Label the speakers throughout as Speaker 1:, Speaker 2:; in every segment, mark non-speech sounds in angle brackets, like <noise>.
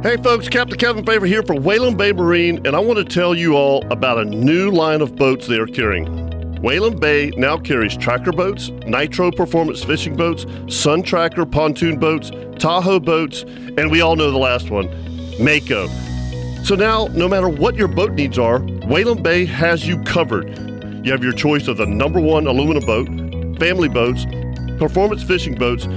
Speaker 1: Hey folks, Captain Kevin Faver here for Whalen Bay Marine, and I want to tell you all about a new line of boats they are carrying. Whalen Bay now carries tracker boats, nitro performance fishing boats, sun tracker pontoon boats, Tahoe boats, and we all know the last one, Mako. So now, no matter what your boat needs are, Whalen Bay has you covered. You have your choice of the number one aluminum boat, family boats, performance fishing boats,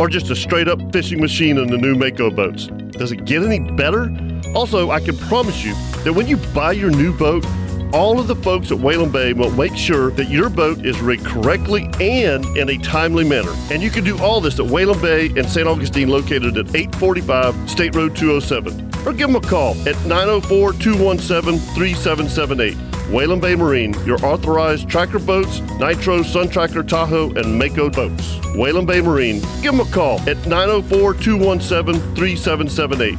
Speaker 1: or just a straight up fishing machine in the new Mako boats. Does it get any better? Also, I can promise you that when you buy your new boat, all of the folks at Whalen Bay will make sure that your boat is rigged correctly and in a timely manner. And you can do all this at Whalen Bay in St. Augustine, located at 845 State Road 207. Or give them a call at 904 217 3778. Whalen Bay Marine, your authorized tracker boats, Nitro, Sun Tracker, Tahoe, and Mako boats. Whalen Bay Marine, give them a call at 904 217 3778.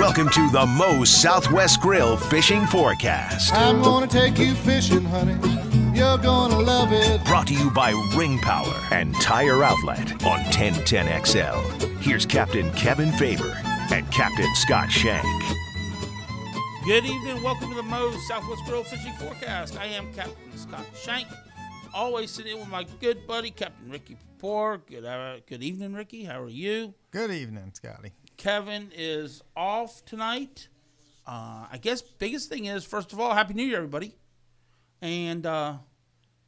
Speaker 2: Welcome to the Moe's Southwest Grill Fishing Forecast.
Speaker 3: I'm gonna take you fishing, honey. You're gonna love it.
Speaker 2: Brought to you by Ring Power and Tire Outlet on 1010XL. Here's Captain Kevin Faver and Captain Scott Shank.
Speaker 4: Good evening. Welcome to the Moe's Southwest Grill Fishing Forecast. I am Captain Scott Shank. Always sitting in with my good buddy, Captain Ricky Poor. Good, uh, good evening, Ricky. How are you?
Speaker 5: Good evening, Scotty.
Speaker 4: Kevin is off tonight. Uh, I guess biggest thing is first of all, Happy New Year, everybody. And uh,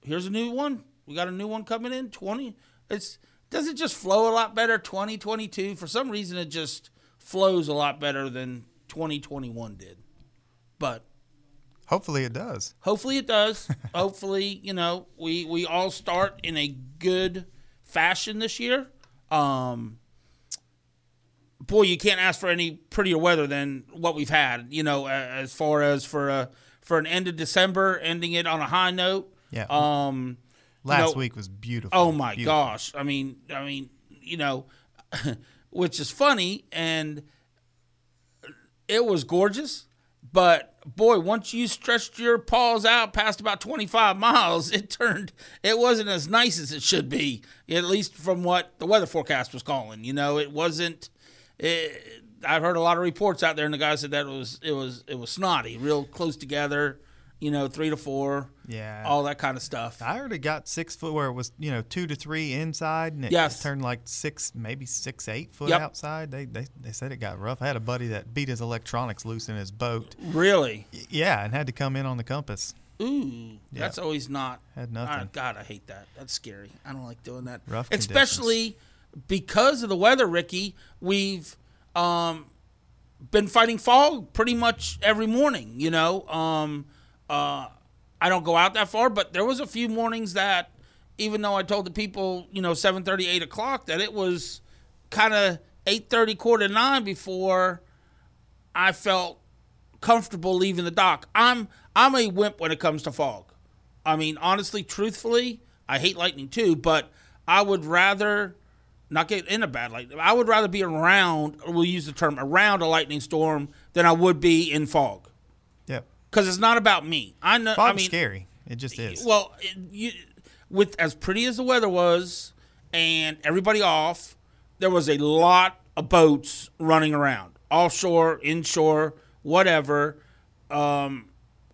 Speaker 4: here's a new one. We got a new one coming in. Twenty. It's does it just flow a lot better? Twenty twenty two. For some reason, it just flows a lot better than twenty twenty one did. But
Speaker 5: Hopefully it does.
Speaker 4: hopefully it does. <laughs> hopefully, you know, we we all start in a good fashion this year. Um boy, you can't ask for any prettier weather than what we've had, you know, as far as for a for an end of December ending it on a high note.
Speaker 5: Yeah.
Speaker 4: Um
Speaker 5: Last
Speaker 4: know-
Speaker 5: week was beautiful.
Speaker 4: Oh my
Speaker 5: Beautiful.
Speaker 4: gosh! I mean, I mean, you know, <laughs> which is funny, and it was gorgeous. But boy, once you stretched your paws out past about twenty five miles, it turned. It wasn't as nice as it should be, at least from what the weather forecast was calling. You know, it wasn't. It, I've heard a lot of reports out there, and the guy said that it was it was it was snotty, real close together. You know, three to four,
Speaker 5: Yeah.
Speaker 4: all that kind of stuff.
Speaker 5: I heard it got six foot where it was, you know, two to three inside, and it
Speaker 4: Yes.
Speaker 5: turned like six, maybe six, eight foot
Speaker 4: Yep.
Speaker 5: outside. They, they they said it got rough. I had a buddy that beat his electronics loose in his boat.
Speaker 4: Really.
Speaker 5: Yeah, and had to come in on the compass.
Speaker 4: Ooh, that's always not.
Speaker 5: Had
Speaker 4: I-
Speaker 5: nothing.
Speaker 4: God, I hate that. That's scary. I don't like doing that.
Speaker 5: Rough
Speaker 4: Especially because of the weather, Ricky. We've um, been fighting fog pretty much every morning. You know, um, uh, I don't go out that far, but there was a few mornings that, even though I told the people, you know, 7:30, 8 o'clock, that it was kind of 8:30, quarter nine before I felt comfortable leaving the dock. I'm I'm a wimp when it comes to fog. I mean, honestly, truthfully, I hate lightning too, but I would rather not get in a bad lightning. I would rather be around, we'll use the term around a lightning storm than I would be in fog. Because it's not about me. I know.
Speaker 5: Fog's
Speaker 4: I mean,
Speaker 5: scary. It just is.
Speaker 4: well, you, with as pretty as the weather was, and everybody off, there was a lot of boats running around, offshore, inshore, whatever. Um,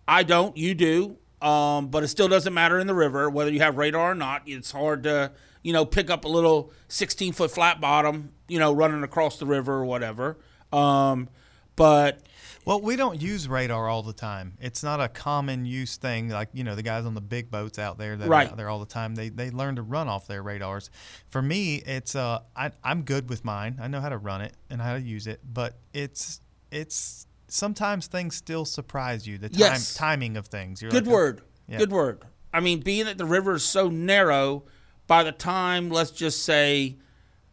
Speaker 4: I don't, you do, um, but it still doesn't matter in the river whether you have radar or not. It's hard to, you know, pick up a little 16 foot flat bottom, you know, running across the river or whatever. Um, but
Speaker 5: Well, we don't use radar all the time. It's not a common use thing. Like you know, the guys on the big boats out there that
Speaker 4: Right.
Speaker 5: are out there all the time, they they learn to run off their radars. For me, it's uh, I, I'm good with mine. I know how to run it and how to use it, but it's it's sometimes things still surprise you. The time
Speaker 4: Yes.
Speaker 5: timing of things. You're
Speaker 4: Good
Speaker 5: like, oh,
Speaker 4: word.
Speaker 5: yeah.
Speaker 4: Good word. I mean, being that the river is so narrow, by the time let's just say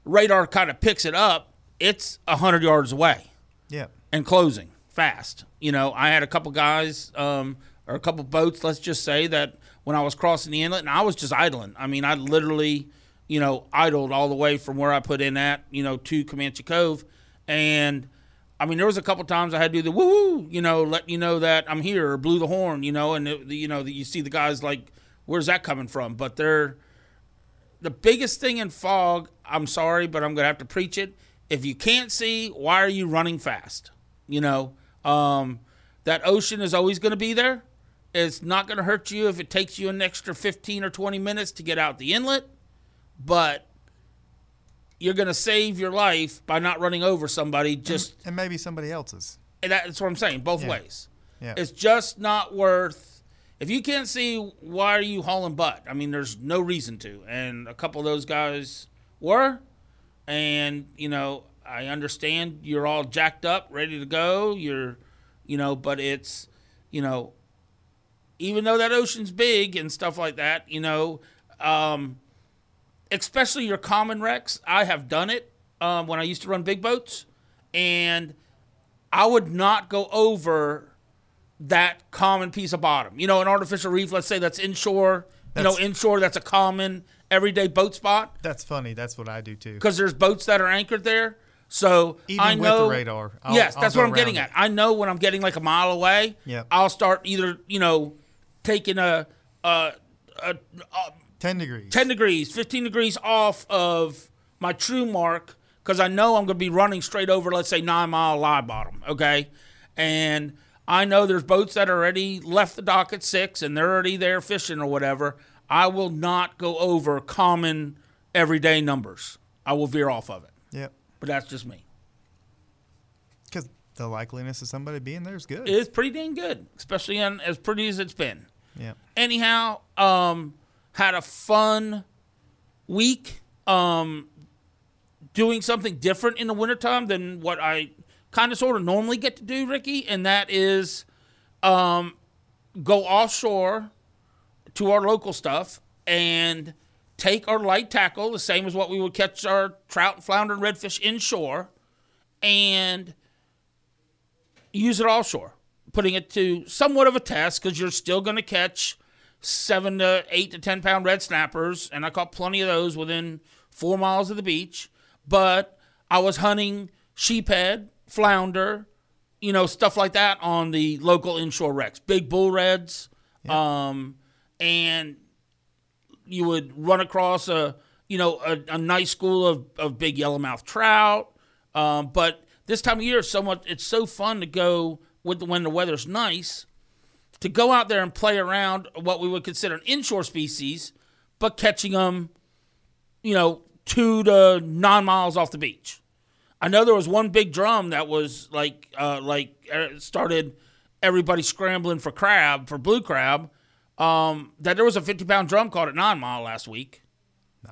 Speaker 4: radar kind of picks it up, it's a hundred yards away
Speaker 5: Yeah.
Speaker 4: and closing fast. You know, I had a couple guys um, or a couple boats, let's just say that when I was crossing the inlet, and I was just idling. I mean, I literally, you know, idled all the way from where I put in at, you know, to Comanche Cove, and I mean, there was a couple times I had to do the woo, you know, let you know that I'm here, or blew the horn, you know, and it, you know, you see the guys like, where's that coming from? But they're the biggest thing in fog. I'm sorry, but I'm gonna have to preach it. if you can't see, why are you running fast? You know, um, that ocean is always going to be there. It's not going to hurt you if it takes you an extra 15 or 20 minutes to get out the inlet, but you're going to save your life by not running over somebody just
Speaker 5: and maybe somebody else's.
Speaker 4: and that's what I'm saying, both
Speaker 5: Yeah.
Speaker 4: ways.
Speaker 5: Yeah.
Speaker 4: It's just not worth. If you can't see, why are you hauling butt? I mean, there's no reason to. And a couple of those guys were, and you know, I understand you're all jacked up, ready to go. You're, you know, but it's, you know, even though that ocean's big and stuff like that, you know, um, especially your common wrecks. I have done it um, when I used to run big boats, and I would not go over that common piece of bottom. You know, an artificial reef, let's say that's inshore. you know, inshore, that's a common everyday boat spot
Speaker 5: That's funny. That's what I do too.
Speaker 4: because there's boats that are anchored there. So
Speaker 5: Even
Speaker 4: I
Speaker 5: with
Speaker 4: know,
Speaker 5: the radar, I'll-
Speaker 4: yes,
Speaker 5: I'll
Speaker 4: that's what I'm getting
Speaker 5: around
Speaker 4: at. I know when I'm getting like a mile away,
Speaker 5: Yep.
Speaker 4: I'll start either you know taking a, a, a, a
Speaker 5: Ten degrees.
Speaker 4: 10 degrees, 15 degrees off of my true mark because I know I'm going to be running straight over, let's say, nine mile lie bottom. Okay. And I know there's boats that already left the dock at six and they're already there fishing or whatever. I will not go over common everyday numbers. I will veer off of it. But that's just me.
Speaker 5: Because the likeliness of somebody being there is good.
Speaker 4: It's pretty dang good, especially in as pretty as it's been.
Speaker 5: Yep.
Speaker 4: anyhow um had a fun week um doing something different in the wintertime than what i kind of sort of normally get to do ricky and that is um go offshore to our local stuff and take our light tackle the same as what we would catch our trout flounder and redfish inshore and use it offshore, putting it to somewhat of a test because you're still going to catch seven to eight to ten pound red snappers, and I caught plenty of those within four miles of the beach. But I was hunting sheephead, flounder, you know, stuff like that on the local inshore wrecks, big bull reds, um, and you would run across a you know a, a nice school of, of big yellowmouth trout. Um, but this time of year, somewhat it's so fun to go with the, when the weather's nice to go out there and play around what we would consider an inshore species, but catching them, you know, two to nine miles off the beach. I know there was one big drum that was like uh, like uh, started everybody scrambling for crab for blue crab. Um, that there was a 50 pound drum caught at nine mile last week,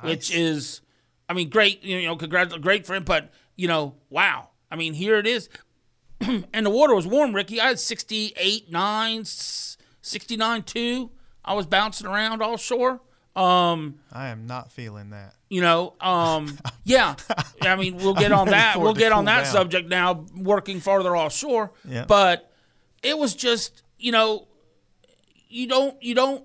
Speaker 4: which is, I mean, great. You know, congrats, great for him. But you know, wow. I mean, here it is, <clears throat> and the water was warm. Ricky, I had 68, 9, 69, 2. I was bouncing around offshore. Um,
Speaker 5: I am not feeling that.
Speaker 4: you know, um, <laughs> yeah. I mean, we'll get on that. We'll get on that
Speaker 5: down.
Speaker 4: subject now, working farther offshore.
Speaker 5: Yeah.
Speaker 4: But it was just, you know, you don't, you don't.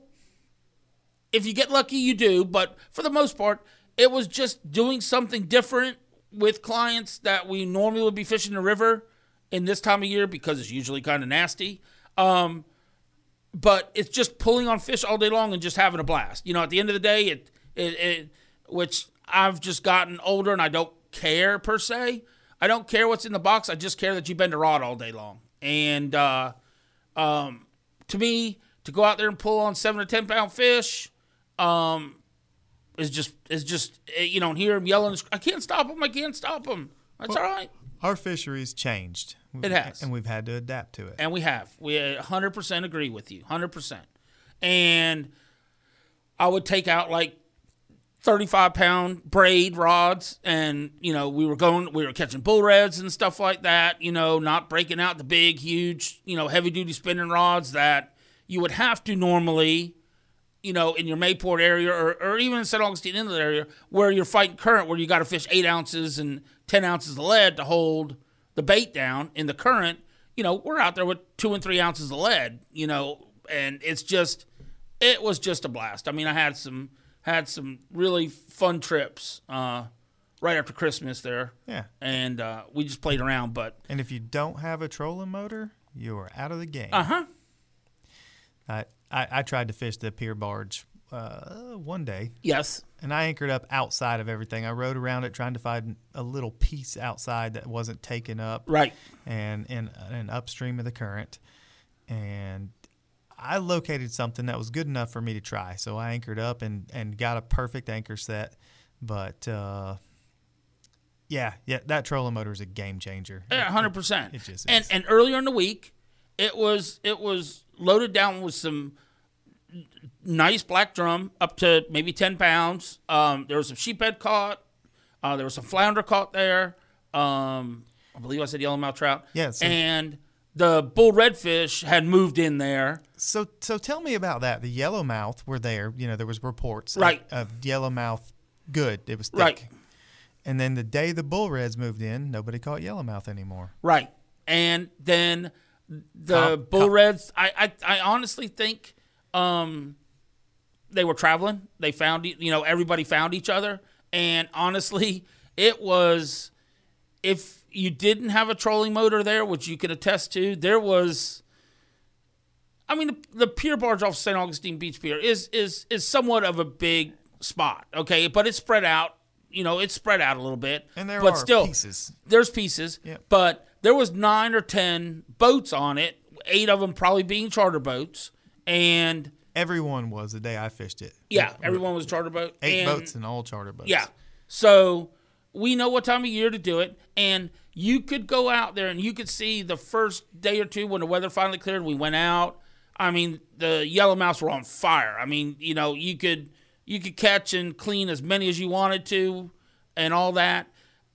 Speaker 4: If you get lucky, you do. But for the most part, it was just doing something different with clients that we normally would be fishing the river in this time of year because it's usually kind of nasty. Um, but it's just pulling on fish all day long and just having a blast. You know, at the end of the day, it, it, it which I've just gotten older and I don't care per se. I don't care what's in the box. I just care that you bend a rod all day long. And uh, um, to me, to go out there and pull on seven to ten pound fish, um, is just is just eh, you know, and hear him yelling. I can't stop him. I can't stop him. That's all right.
Speaker 5: Our fisheries changed.
Speaker 4: It has.
Speaker 5: And we've had to adapt to it.
Speaker 4: And we have. We 100% agree with you. 100%. And I would take out like 35 pound braid rods and, you know, we were going, we were catching bull reds and stuff like that, you know, not breaking out the big, huge, you know, heavy duty spinning rods that you would have to normally, you know, in your Mayport area or, or even in St. Augustine Inlet area where you're fighting current, where you got to fish eight ounces and 10 ounces of lead to hold the bait down in the current. You know, we're out there with two and three ounces of lead, you know, and it's just, it was just a blast. I mean, I had some, had some really fun trips uh, right after Christmas there.
Speaker 5: Yeah.
Speaker 4: And uh, we just played around, but
Speaker 5: And if you don't have a trolling motor, you are out of the game.
Speaker 4: uh huh.
Speaker 5: I, I, I tried to fish the pier barge uh, one day,
Speaker 4: Yes.
Speaker 5: and I anchored up outside of everything. I rode around it trying to find a little piece outside that wasn't taken up,
Speaker 4: Right.
Speaker 5: and in and upstream of the current, and I located something that was good enough for me to try. So I anchored up and and got a perfect anchor set, but. Uh, yeah, yeah, that trolling motor is a game changer.
Speaker 4: Yeah, hundred percent.
Speaker 5: it just
Speaker 4: and and earlier in the week, it was it was loaded down with some nice black drum up to maybe ten pounds. Um, there was some sheephead caught. Uh, there was some flounder caught there. Um, I believe I said yellowmouth trout.
Speaker 5: Yeah,
Speaker 4: and the bull redfish had moved in there.
Speaker 5: So, so tell me about that. The yellowmouth were there. You know, there was reports of-
Speaker 4: Right.
Speaker 5: of, yellowmouth good. It was thick.
Speaker 4: Right.
Speaker 5: And then the day the bull reds moved in, nobody caught yellowmouth anymore.
Speaker 4: Right. And then the
Speaker 5: Cop-
Speaker 4: Bull
Speaker 5: cop-
Speaker 4: Reds, I, I, I honestly think um, they were traveling. They found, you know, everybody found each other. And honestly, <laughs> it was, if you didn't have a trolling motor there, which you can attest to, there was, I mean, the, the pier barge off St. Augustine Beach Pier is, is, is somewhat of a big spot, okay? But it's spread out. You know, it's spread out a little bit.
Speaker 5: And there
Speaker 4: but
Speaker 5: are
Speaker 4: still,
Speaker 5: pieces.
Speaker 4: there's pieces,
Speaker 5: Yep.
Speaker 4: but there was nine or ten boats on it. Eight of them probably being charter boats, and
Speaker 5: Everyone was the day I fished it.
Speaker 4: yeah, everyone was charter boat.
Speaker 5: Eight
Speaker 4: and,
Speaker 5: boats and all charter boats.
Speaker 4: Yeah, so we know what time of year to do it, and you could go out there and you could see the first day or two when the weather finally cleared. We went out. I mean, the yellow yellowmouths were on fire. I mean, you know, you could you could catch and clean as many as you wanted to, and all that.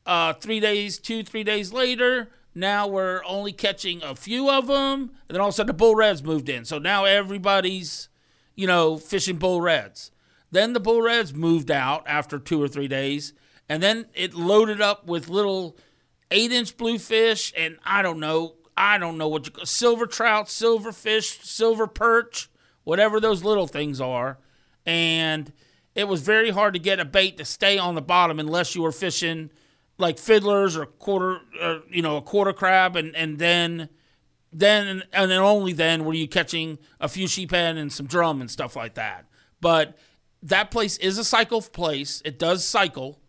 Speaker 4: Uh, three days, two, three days later, now we're only catching a few of them, and then all of a sudden the bull reds moved in. So now everybody's, you know, fishing bull reds. Then the bull reds moved out after two or three days, and then it loaded up with little eight-inch bluefish, and I don't know, I don't know what you call silver trout, silver fish, silver perch, whatever those little things are, and it was very hard to get a bait to stay on the bottom unless you were fishing like fiddlers or quarter, or, you know, a quarter crab, and and then then and then only then were you catching a few sheephead and some drum and stuff like that. But that place is a cycle place. It does cycle.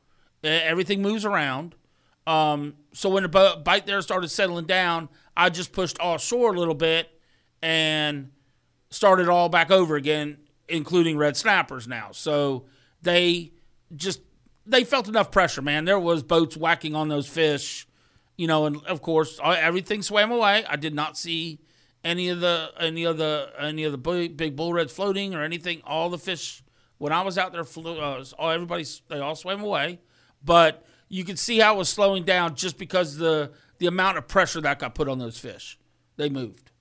Speaker 4: Everything moves around. Um, so when the bite there started settling down, I just pushed offshore a little bit and started all back over again, including red snappers now. So they just they felt enough pressure, man. There was boats whacking on those fish, you know, and of course uh, everything swam away. I did not see any of the any of the any of the big, bull reds floating or anything. All the fish when I was out there, flew, uh, all everybody they all swam away, but you could see how it was slowing down just because the the amount of pressure that got put on those fish. They moved,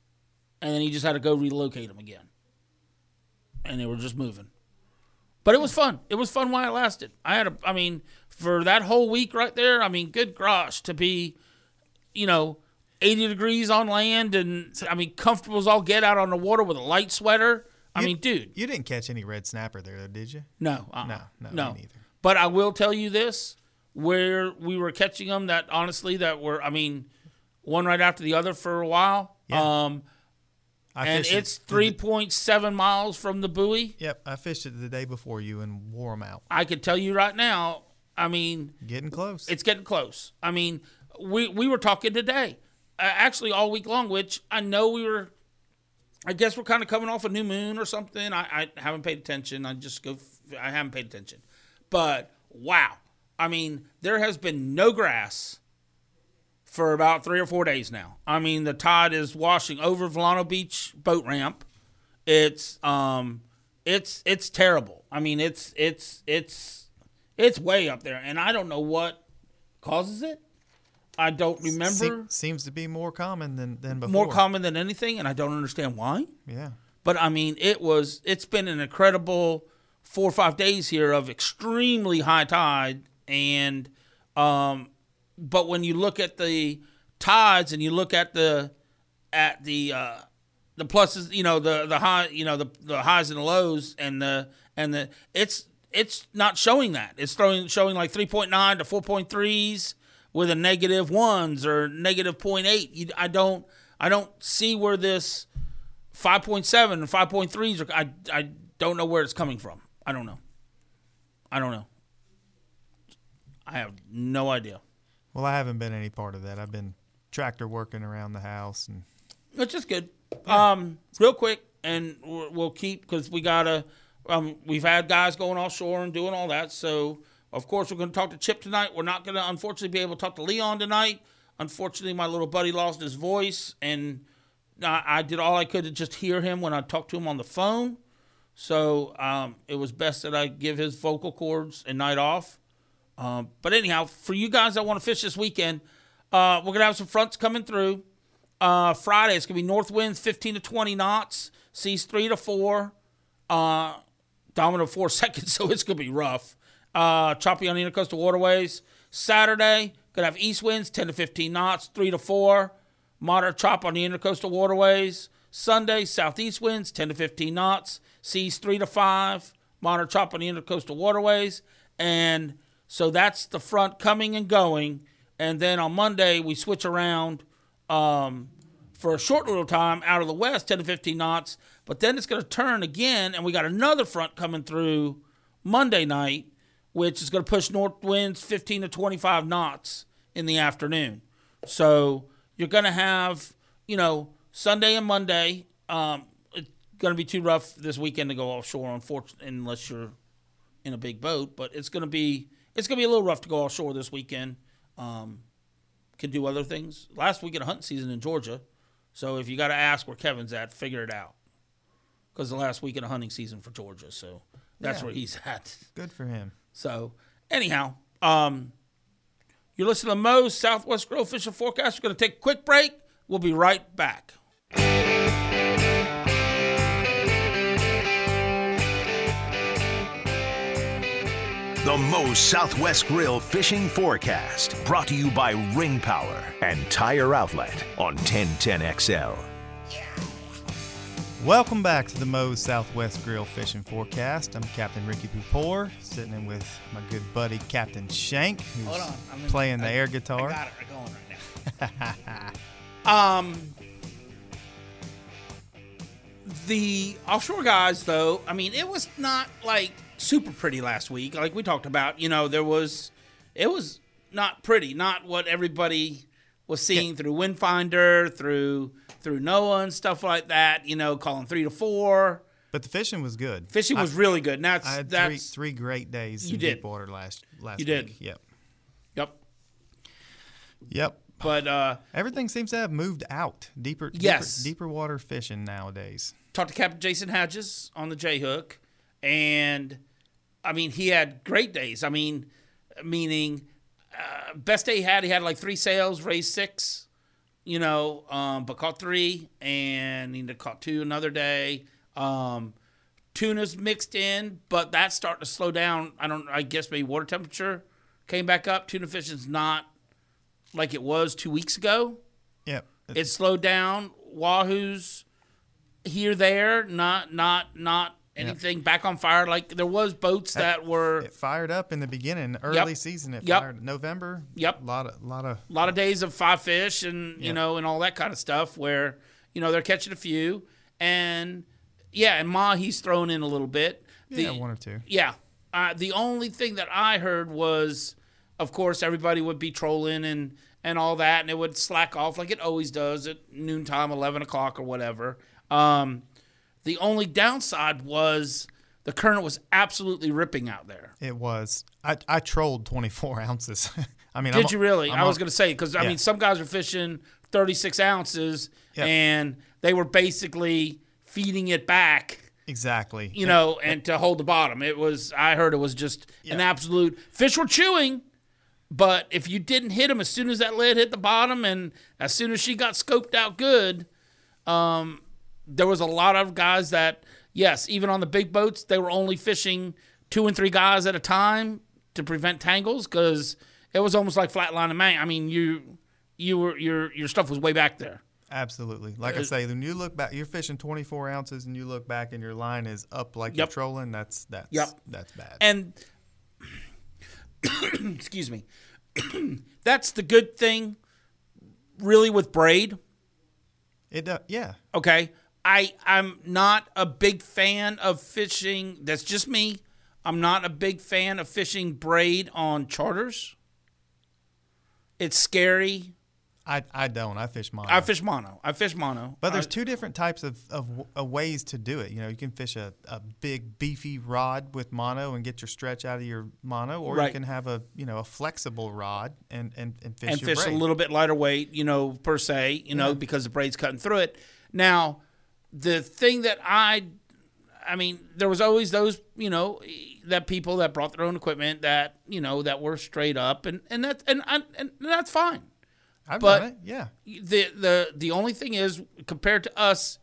Speaker 4: and then he just had to go relocate them again, and they were just moving. But it was fun. It was fun while it lasted. I had a, I mean, for that whole week right there. I mean, good gosh, to be, you know, 80 degrees on land and I mean, comfortable as all get out on the water with a light sweater. I
Speaker 5: You-
Speaker 4: mean, dude,
Speaker 5: You didn't catch any red snapper there, though, did you?
Speaker 4: no, uh-uh.
Speaker 5: No, no, neither.
Speaker 4: But I will tell you this: where we were catching them, that honestly, that were, I mean, one right after the other for a while.
Speaker 5: Yeah.
Speaker 4: Um,
Speaker 5: I
Speaker 4: and
Speaker 5: it
Speaker 4: it's three point seven miles from the buoy.
Speaker 5: Yep, I fished it the day before you and wore them out.
Speaker 4: I could tell you right now. I mean,
Speaker 5: Getting close.
Speaker 4: it's getting close. I mean, we we were talking today, uh, actually all week long, which I know we were. I guess we're kind of coming off a new moon or something. I, I haven't paid attention. I just go. I haven't paid attention, but wow. I mean, there has been no grass for about three or four days now. I mean, the tide is washing over Vilano Beach boat ramp. It's um, it's it's terrible. I mean, it's it's it's it's way up there, and I don't know what causes it. I don't remember.
Speaker 5: Se- seems to be more common than, than before.
Speaker 4: More common than anything, and I don't understand why.
Speaker 5: Yeah.
Speaker 4: But I mean, it was it's been an incredible four or five days here of extremely high tide, and um, but when you look at the tides and you look at the at the uh, the pluses, you know the the high, you know the the highs and the lows, and the and the it's it's not showing that. It's throwing showing like three point nine to four point threes with a negative ones or negative 0.8. You, I don't I don't see where this 5.7 and 5.3s are I, I don't know where it's coming from. I don't know. I don't know. I have no idea.
Speaker 5: Well, I haven't been any part of that. I've been tractor working around the house and
Speaker 4: Which is good. Um, real quick, and we'll we'll keep because we gotta. Um, we've had guys going offshore and doing all that. So of course we're going to talk to Chip tonight. We're not going to unfortunately be able to talk to Leon tonight. Unfortunately, my little buddy lost his voice, and I, I did all I could to just hear him when I talked to him on the phone. So um, it was best that I give his vocal cords a night off. Um, but anyhow, for you guys that want to fish this weekend, uh, we're gonna have some fronts coming through. Uh, Friday it's gonna be north winds 15 to 20 knots, seas three to four, uh, dominant four <laughs> seconds, so it's gonna be rough. Uh, choppy on the intercoastal waterways. Saturday gonna have east winds 10 to 15 knots, three to four, moderate chop on the intercoastal waterways. Sunday southeast winds 10 to 15 knots, seas three to five, moderate chop on the intercoastal waterways, and so that's the front coming and going. And then on Monday, we switch around um, for a short little time out of the west, 10 to 15 knots. But then it's going to turn again, and we got another front coming through Monday night, which is going to push north winds 15 to 25 knots in the afternoon. So you're going to have, you know, Sunday and Monday. Um, it's going to be too rough this weekend to go offshore, unfortunately, unless you're in a big boat. But it's going to be it's going to be a little rough to go offshore this weekend. Um, can do other things. Last week in hunting season in Georgia, so if you got to ask where Kevin's at, figure it out. Because the last week in a hunting season for Georgia, so that's
Speaker 5: Yeah.
Speaker 4: where he's <laughs> at.
Speaker 5: good for him.
Speaker 4: So anyhow, um, you're listening to Moe's Southwest Grill Fishing Forecast. We're going to take a quick break. We'll be right back.
Speaker 2: The Moe's Southwest Grill Fishing Forecast, brought to you by Ring Power and Tire Outlet on 1010XL.
Speaker 5: Welcome back to the Moe's Southwest Grill Fishing Forecast. I'm Captain Ricky Pupor, sitting in with my good buddy Captain Shank, who's
Speaker 4: Hold on, I'm
Speaker 5: playing the
Speaker 4: I-
Speaker 5: air guitar.
Speaker 4: I got it going right now. <laughs> um, the offshore guys, though, I mean, it was not like super pretty last week. Like we talked about, you know, there was, it was not pretty, not what everybody was seeing through Windfinder, through through NOAA and stuff like that. You know, calling three to four.
Speaker 5: But the fishing was good.
Speaker 4: Fishing was really good. That's
Speaker 5: I had three,
Speaker 4: that's
Speaker 5: three great days
Speaker 4: You
Speaker 5: in
Speaker 4: did.
Speaker 5: deep water last last
Speaker 4: You
Speaker 5: week.
Speaker 4: did.
Speaker 5: Yep.
Speaker 4: yep.
Speaker 5: Yep.
Speaker 4: But uh,
Speaker 5: Everything seems to have moved out deeper. deeper-
Speaker 4: Yes.
Speaker 5: Deeper, water fishing nowadays.
Speaker 4: talked to Captain Jason Hedges on the J Hook, and I mean he had great days. I mean, meaning uh, best day he had, he had like three sails, raised six, you know, um, but caught three, and he caught two another day. Um, tuna's mixed in, but that's starting to slow down. I don't. I guess maybe water temperature came back up. Tuna fishing's not like it was two weeks ago
Speaker 5: Yep.
Speaker 4: it slowed down. Wahoo's here, there, not, not, not anything back on fire. Like there was boats that were
Speaker 5: It fired up in the beginning, early season. It
Speaker 4: Yep.
Speaker 5: fired November.
Speaker 4: Yep.
Speaker 5: A lot of, a lot of.
Speaker 4: a lot of days of five fish and you know and all that kind of stuff where you know they're catching a few and yeah and mahi's thrown in a little bit. The-
Speaker 5: Yeah, one or two.
Speaker 4: Yeah. Uh, the only thing that I heard was, of course, everybody would be trolling and and all that, and it would slack off like it always does at noontime, eleven o'clock or whatever. Um, the only downside was the current was absolutely ripping out there.
Speaker 5: It was. I, I trolled 24 <laughs> ounces. <laughs> I mean,
Speaker 4: Did
Speaker 5: I'm-
Speaker 4: you really?
Speaker 5: I'm
Speaker 4: I was going to say because I mean, some guys are fishing thirty six ounces,
Speaker 5: Yep.
Speaker 4: and they were basically feeding it back
Speaker 5: Exactly.
Speaker 4: you know, and to hold the bottom. It was I heard it was just an absolute fish were chewing, but if you didn't hit them as soon as that lid hit the bottom and as soon as she got scoped out good, um, there was a lot of guys that yes, even on the big boats, they were only fishing two and three guys at a time to prevent tangles because it was almost like flatline and mang. I mean, you you were your your stuff was way back there.
Speaker 5: Absolutely. Like I say, when you look back, you're fishing 24 ounces, and you look back, and your line is up like
Speaker 4: Yep.
Speaker 5: you're trolling. That's that's
Speaker 4: Yep.
Speaker 5: that's bad.
Speaker 4: And <coughs> excuse me, <coughs> that's the good thing, really, with braid.
Speaker 5: it does. Yeah.
Speaker 4: Okay, I I'm not a big fan of fishing. That's just me. I'm not a big fan of fishing braid on charters. It's scary.
Speaker 5: I, I don't. I fish mono.
Speaker 4: I fish mono. I fish mono.
Speaker 5: But there's
Speaker 4: I-
Speaker 5: two different types of, of, of ways to do it. You know, you can fish a, a big beefy rod with mono and get your stretch out of your mono, or
Speaker 4: Right.
Speaker 5: you can have a you know a flexible rod and and, and fish
Speaker 4: and fish
Speaker 5: braid.
Speaker 4: a little bit lighter weight, you know, per se, you know, because the braid's cutting through it. Now, the thing that I, I mean, there was always those, you know, that people that brought their own equipment that, you know, that were straight up, and and that and and, and that's fine.
Speaker 5: I've
Speaker 4: but-
Speaker 5: done it. Yeah.
Speaker 4: the the the only thing is compared to us,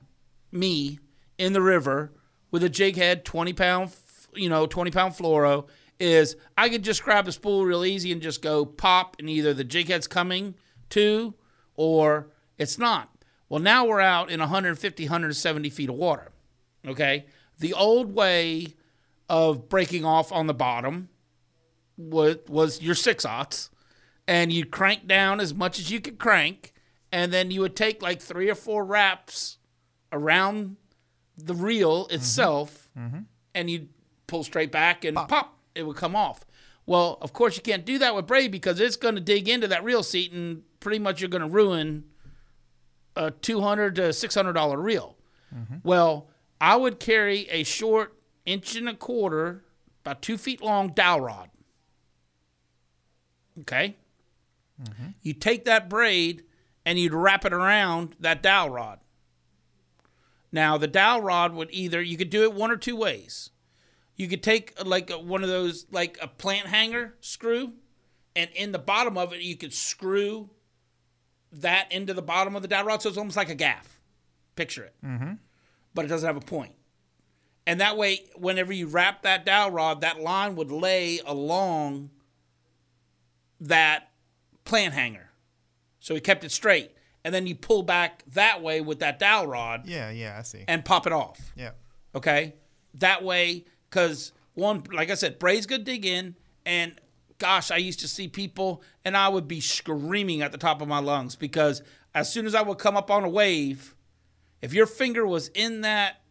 Speaker 4: me in the river with a jig head, twenty pound, you know, twenty pound fluoro, is I could just grab a spool real easy and just go pop, and either the jig head's coming to, or it's not. Well, now we're out in 150, 170 feet of water. Okay, the old way of breaking off on the bottom was was your six aughts and you crank down as much as you could crank, and then you would take like three or four wraps around the reel mm-hmm. itself, mm-hmm. and you'd pull straight back and pop. it would come off. Well, of course, you can't do that with braid because it's going to dig into that reel seat, and pretty much you're going to ruin a two hundred to six hundred dollar reel. Mm-hmm. Well, I would carry a short inch and a quarter, about two feet long dowel rod. Okay. Mm-hmm. You take that braid and you'd wrap it around that dowel rod. Now, the dowel rod would either, you could do it one or two ways. You could take uh, like a, one of those, like a plant hanger screw, and in the bottom of it, you could screw that into the bottom of the dowel rod. So it's almost like a gaff. Picture it. Mm-hmm. But it doesn't have a point. And that way, whenever you wrap that dowel rod, that line would lay along that plant hanger. So he kept it straight. And then you pull back that way with that dowel rod
Speaker 5: Yeah. Yeah. I see.
Speaker 4: and pop it off.
Speaker 5: yeah.
Speaker 4: Okay? That way, because one, like I said, braid's good dig in. And gosh, I used to see people and I would be screaming at the top of my lungs because as soon as I would come up on a wave, if your finger was in that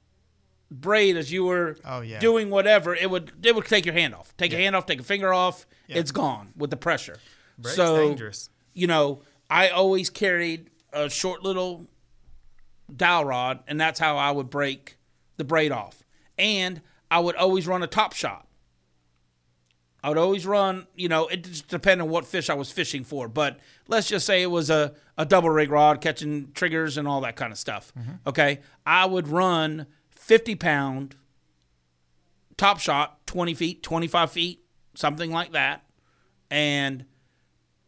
Speaker 4: braid as you were
Speaker 5: Oh, yeah.
Speaker 4: doing whatever, it would it would take your hand off. Take a hand off, take a finger off, it's gone with the pressure.
Speaker 5: Braid's
Speaker 4: so
Speaker 5: dangerous.
Speaker 4: you know, I always carried a short little dowel rod, and that's how I would break the braid off. And I would always run a top shot. I would always run, you know, it just depended on what fish I was fishing for. But let's just say it was a, a double rig rod catching triggers and all that kind of stuff. Mm-hmm. Okay. I would run 50 pound top shot, 20 feet, 25 feet, something like that. And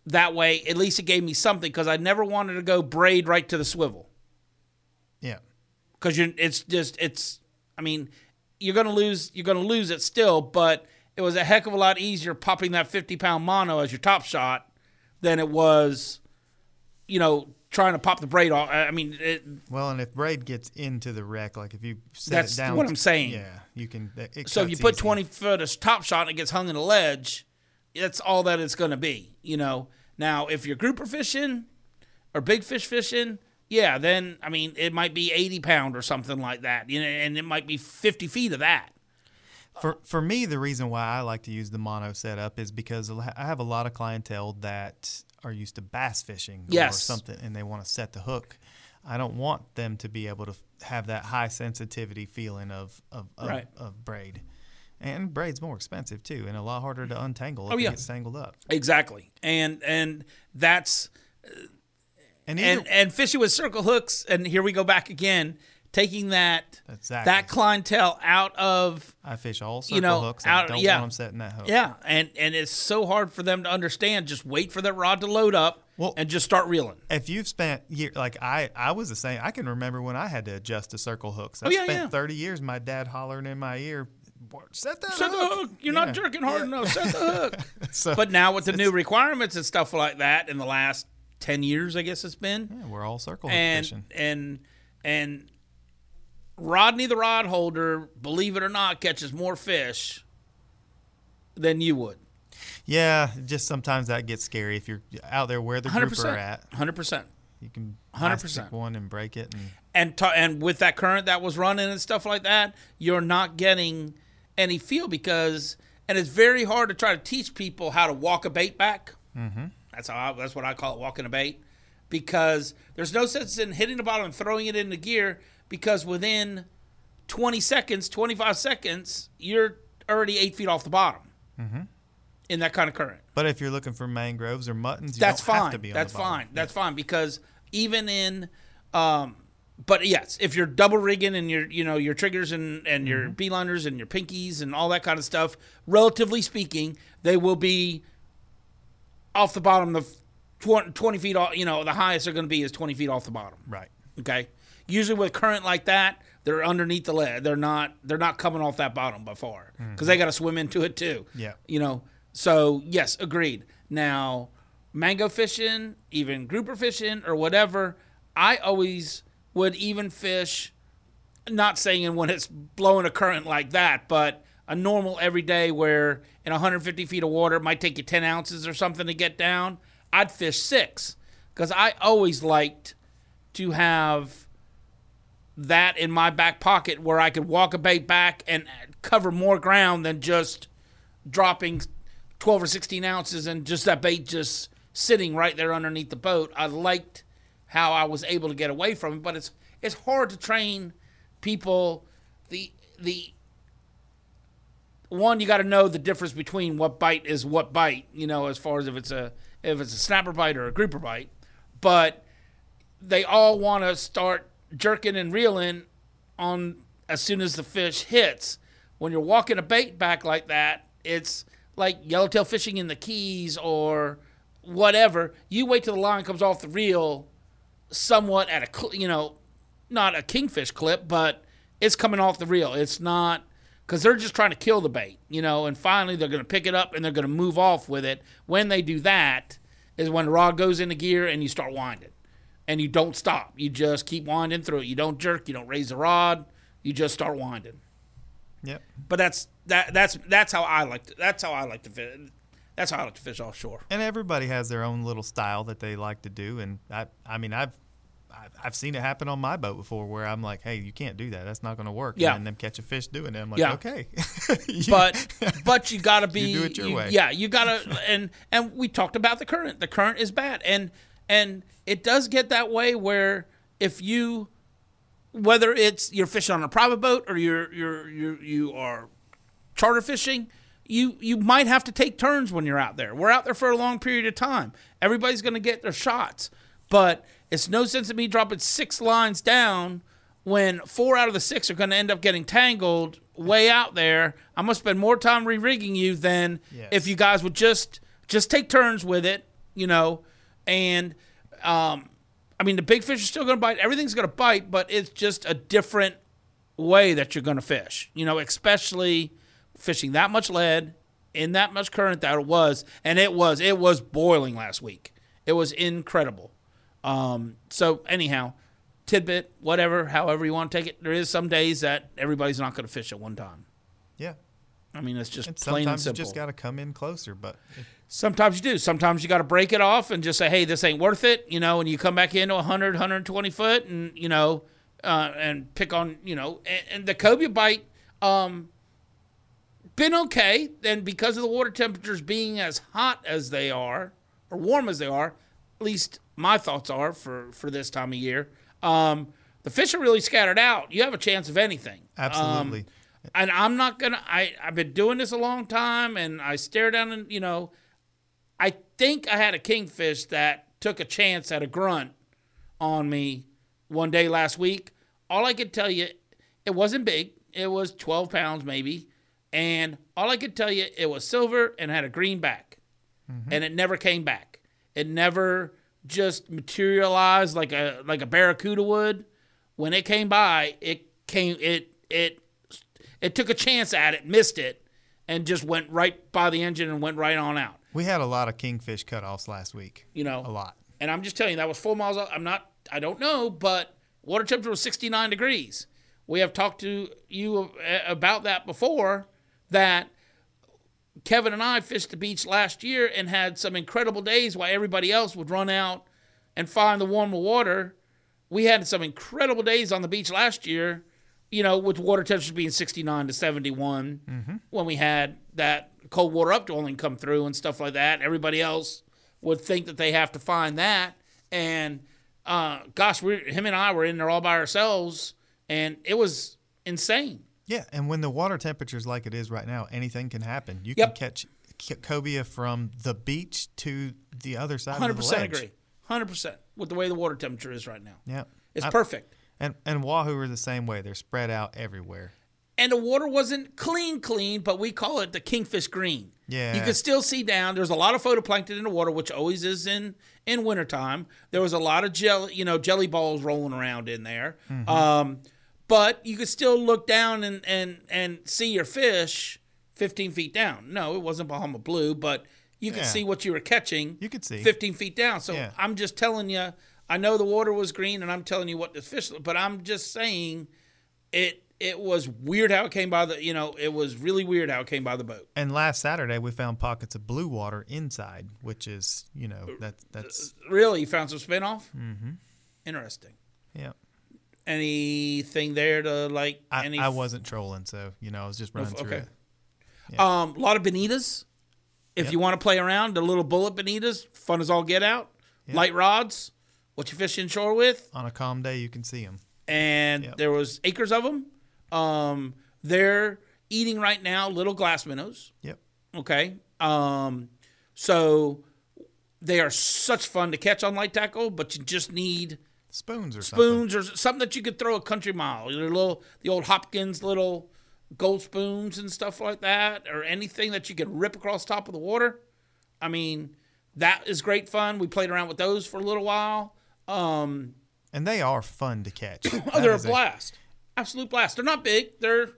Speaker 4: that way, at least it gave me something because I never wanted to go braid right to the swivel
Speaker 5: Yeah.
Speaker 4: because you're it's just it's I mean you're gonna lose you're gonna lose it still, but it was a heck of a lot easier popping that 50 pound mono as your top shot than it was, you know, trying to pop the braid off. I mean, it,
Speaker 5: Well, and if braid gets into the wreck, like if you set
Speaker 4: That's
Speaker 5: it down,
Speaker 4: what I'm saying.
Speaker 5: Yeah, you can. It
Speaker 4: so if you put
Speaker 5: easy.
Speaker 4: 20 foot as top shot and it gets hung in a ledge, that's all that it's going to be, you know. Now, if you're grouper fishing or big fish fishing, yeah, then I mean it might be 80 pound or something like that, you know, and it might be 50 feet of that.
Speaker 5: For for me, the reason why I like to use the mono setup is because I have a lot of clientele that are used to bass fishing or something, and they want to set the hook. I don't want them to be able to have that high sensitivity feeling of of, of,
Speaker 4: Right.
Speaker 5: of braid. And braid's more expensive too, and a lot harder to untangle if
Speaker 4: Oh, yeah.
Speaker 5: it gets tangled up.
Speaker 4: Exactly, and and that's
Speaker 5: And, either,
Speaker 4: and and fishing with circle hooks, and here we go back again, taking that
Speaker 5: Exactly.
Speaker 4: that clientele out of
Speaker 5: I fish all circle
Speaker 4: you know,
Speaker 5: hooks.
Speaker 4: out-
Speaker 5: I don't
Speaker 4: yeah.
Speaker 5: want them setting that hook.
Speaker 4: yeah, and and it's so hard for them to understand. Just wait for that rod to load up
Speaker 5: Well-
Speaker 4: and just start reeling.
Speaker 5: if you've spent year like I, I was the same. I can remember when I had to adjust to circle hooks. I
Speaker 4: Oh, yeah,
Speaker 5: spent
Speaker 4: yeah.
Speaker 5: thirty years. My dad hollering in my ear, "Set that
Speaker 4: Set the
Speaker 5: hook!
Speaker 4: hook. You're
Speaker 5: Yeah.
Speaker 4: not jerking hard enough. Set the hook. <laughs>
Speaker 5: So,
Speaker 4: But now with the new requirements and stuff like that, in the last ten years, I guess it's been,
Speaker 5: yeah, we're all circle hook
Speaker 4: and
Speaker 5: fishing.
Speaker 4: and and Rodney the rod holder, believe it or not, catches more fish than you would.
Speaker 5: Yeah, just sometimes that gets scary if you're out there where the
Speaker 4: Hundred
Speaker 5: grouper are at.
Speaker 4: Hundred percent.
Speaker 5: You can
Speaker 4: 100%.
Speaker 5: one and break it, and
Speaker 4: and t- and with that current that was running and stuff like that, you're not getting any feel because and it's very hard to try to teach people how to walk a bait back. Mm-hmm. That's how I, that's what I call it, walking a bait, because there's no sense in hitting the bottom and throwing it into gear because within 20 seconds, 25 seconds, you're already eight feet off the bottom in that kind of current.
Speaker 5: but if you're looking for mangroves or muttons, you
Speaker 4: That's
Speaker 5: don't
Speaker 4: fine.
Speaker 5: have to be on
Speaker 4: That's fine. That's fine because even in, um, but yes, if you're double rigging and your you know your triggers and and your
Speaker 5: Mm-hmm.
Speaker 4: beeliners and your pinkies and all that kind of stuff, relatively speaking, they will be off the bottom. The twenty feet off. You know, the highest they're going to be is twenty feet off the bottom.
Speaker 5: right.
Speaker 4: Okay. Usually with current like that, they're underneath the lead. They're not. They're not coming off that bottom by far mm-hmm. because they got to swim into it too.
Speaker 5: Yeah.
Speaker 4: You know. So yes, agreed. Now, mango fishing, even grouper fishing or whatever, I always would even fish. Not saying when it's blowing a current like that, but a normal everyday where in 150 feet of water it might take you 10 ounces or something to get down. I'd fish six because I always liked to have that in my back pocket where I could walk a bait back and cover more ground than just dropping 12 or 16 ounces and just that bait just sitting right there underneath the boat. I liked how I was able to get away from it, but it's it's hard to train people the the one you got to know the difference between what bite is what bite, you know, as far as if it's a if it's a snapper bite or a grouper bite. But they all want to start jerking and reeling on as soon as the fish hits. When you're walking a bait back like that, it's like yellowtail fishing in the Keys or whatever. You wait till the line comes off the reel, somewhat at a you know, not a kingfish clip, but it's coming off the reel. It's not because they're just trying to kill the bait, you know. And finally, they're going to pick it up and they're going to move off with it. When they do that, is when the rod goes into gear and you start winding, and you don't stop. You just keep winding through it. You don't jerk. You don't raise the rod. You just start winding.
Speaker 5: Yep.
Speaker 4: But that's that. That's that's how I like to. That's how I like to fish. That's how I like to fish offshore.
Speaker 5: And everybody has their own little style that they like to do, and I, I mean, I've, I've- seen it happen on my boat before, where I'm like, "Hey, you can't do that. That's not going to work."
Speaker 4: Yeah.
Speaker 5: And then them catch a fish doing it. I'm like,
Speaker 4: Yeah.
Speaker 5: "Okay." <laughs> You-
Speaker 4: but <laughs> but you got to be
Speaker 5: You do it your way.
Speaker 4: Yeah, you got to and and we talked about the current. The current is bad, and and it does get that way where if you whether it's you're fishing on a private boat or you're you're you you are charter fishing, you you might have to take turns when you're out there. We're out there for a long period of time. Everybody's going to get their shots, but it's no sense of me dropping six lines down when four out of the six are going to end up getting tangled way out there. I'm going to spend more time re-rigging you than
Speaker 5: Yes.
Speaker 4: if you guys would just just take turns with it, you know, and um, I mean the big fish are still going to bite. Everything's going to bite, but it's just a different way that you're going to fish. You know, especially fishing that much lead in that much current that it was, and it was it was boiling last week. It was incredible. Um, so anyhow, tidbit, whatever, however you want to take it. There is some days that everybody's not going to fish at one time.
Speaker 5: yeah.
Speaker 4: I mean, it's just
Speaker 5: And
Speaker 4: plain and
Speaker 5: sometimes you
Speaker 4: simple.
Speaker 5: just got to come in closer, but
Speaker 4: Sometimes you do. Sometimes you got to break it off and just say, "Hey, this ain't worth it," you know. And you come back into 100, 120 foot, and you know, uh, and pick on, you know, and, and the cobia bite, um, been okay. And because of the water temperatures being as hot as they are, or warm as they are, at least my thoughts are for for this time of year. Um, the fish are really scattered out. You have a chance of anything. Um,
Speaker 5: absolutely.
Speaker 4: And I'm not gonna. I I've been doing this a long time, and I stare down and you know, I think I had a kingfish that took a chance at a grunt on me one day last week. All I could tell you, it wasn't big. It was 12 pounds maybe, and all I could tell you, it was silver and had a green back, mm-hmm. and it never came back. It never just materialized like a like a barracuda would. When it came by, it came it it it took a chance at it, missed it, and just went right by the engine and went right on out.
Speaker 5: we had a lot of kingfish cutoffs last week.
Speaker 4: You know,
Speaker 5: A lot.
Speaker 4: And I'm just telling you, that was four miles. Out. I'm not. I don't know, but water temperature was 69 degrees. We have talked to you about that before. That Kevin and I fished the beach last year and had some incredible days while everybody else would run out and find the warmer water. We had some incredible days on the beach last year, you know, with water temperatures being 69 to 71 when we had that cold water upwelling come through and stuff like that. Everybody else would think that they have to find that. And uh, gosh, we him and I were in there all by ourselves, and it was insane.
Speaker 5: Yeah, and when the water temperature is like it is right now, anything can happen. You
Speaker 4: Yep.
Speaker 5: can catch cobia from the beach to the other side
Speaker 4: Hundred
Speaker 5: of the
Speaker 4: percent
Speaker 5: ledge.
Speaker 4: agree. Hundred percent with the way the water temperature is right now.
Speaker 5: Yeah,
Speaker 4: It's
Speaker 5: I-
Speaker 4: perfect.
Speaker 5: And and wahoo are the same way. They're spread out everywhere.
Speaker 4: And the water wasn't clean, clean, but we call it the kingfish green.
Speaker 5: Yeah.
Speaker 4: You could still see down. There's a lot of phytoplankton in the water, which always is in in wintertime. There was a lot of jelly, you know, jelly balls rolling around in there.
Speaker 5: Mm-hmm.
Speaker 4: Um, but you could still look down and and and see your fish 15 feet down. No, it wasn't Bahama blue, but you could
Speaker 5: Yeah.
Speaker 4: see what you were catching.
Speaker 5: You could see.
Speaker 4: 15 feet down. So
Speaker 5: Yeah.
Speaker 4: I'm just telling you. I know the water was green, and I'm telling you what the fish. But I'm just saying, it it was weird how it came by the. You know, it was really weird how it came by the boat.
Speaker 5: And last Saturday we found pockets of blue water inside, which is you know that that's
Speaker 4: Really, you found some spinoff. Mm-hmm. Interesting.
Speaker 5: yeah.
Speaker 4: Anything there to like?
Speaker 5: I,
Speaker 4: any?
Speaker 5: I wasn't trolling, so you know I was just running through
Speaker 4: okay.
Speaker 5: it.
Speaker 4: Um, a lot of bonitas. If you want to play around, the little bullet bonitas, fun as all get out. Light rods, what you fish inshore with,
Speaker 5: On a calm day, you can see them.
Speaker 4: and
Speaker 5: Yep.
Speaker 4: there was acres of them. Um, they're eating right now little glass minnows.
Speaker 5: Yep.
Speaker 4: Okay. Um, so they are such fun to catch on light tackle, but you just need
Speaker 5: Spoons or something.
Speaker 4: spoons or something that you could throw a country mile. Your little the old Hopkins little gold spoons and stuff like that, or anything that you could rip across top of the water. I mean, that is great fun. We played around with those for a little while. Um,
Speaker 5: And they are fun to catch. <clears throat>
Speaker 4: oh, they're a blast, absolute blast. They're not big. They're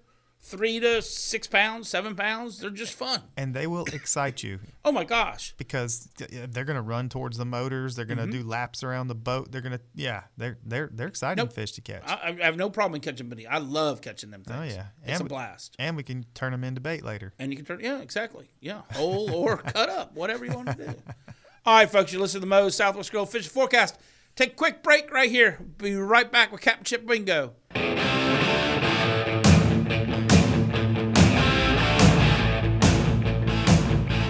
Speaker 4: three to six pounds, seven pounds. They're just fun.
Speaker 5: and they will excite you <coughs>
Speaker 4: Oh my gosh.
Speaker 5: because they're going to run towards the motors. They're going to do laps around the boat. They're going to yeah, they're they're they're exciting
Speaker 4: Nope.
Speaker 5: fish to catch.
Speaker 4: I, I have no problem in catching bonita. I love catching them things.
Speaker 5: Oh, yeah.
Speaker 4: it's
Speaker 5: And-
Speaker 4: a blast.
Speaker 5: and we can turn them into bait later.
Speaker 4: And you can turn, yeah, exactly. Yeah, whole or cut up, whatever you want to do. <laughs> All right, folks, you listen to the Moe's Southwest Grill Fishing Forecast. Take a quick break right here. Be right back with Captain Chip Bingo.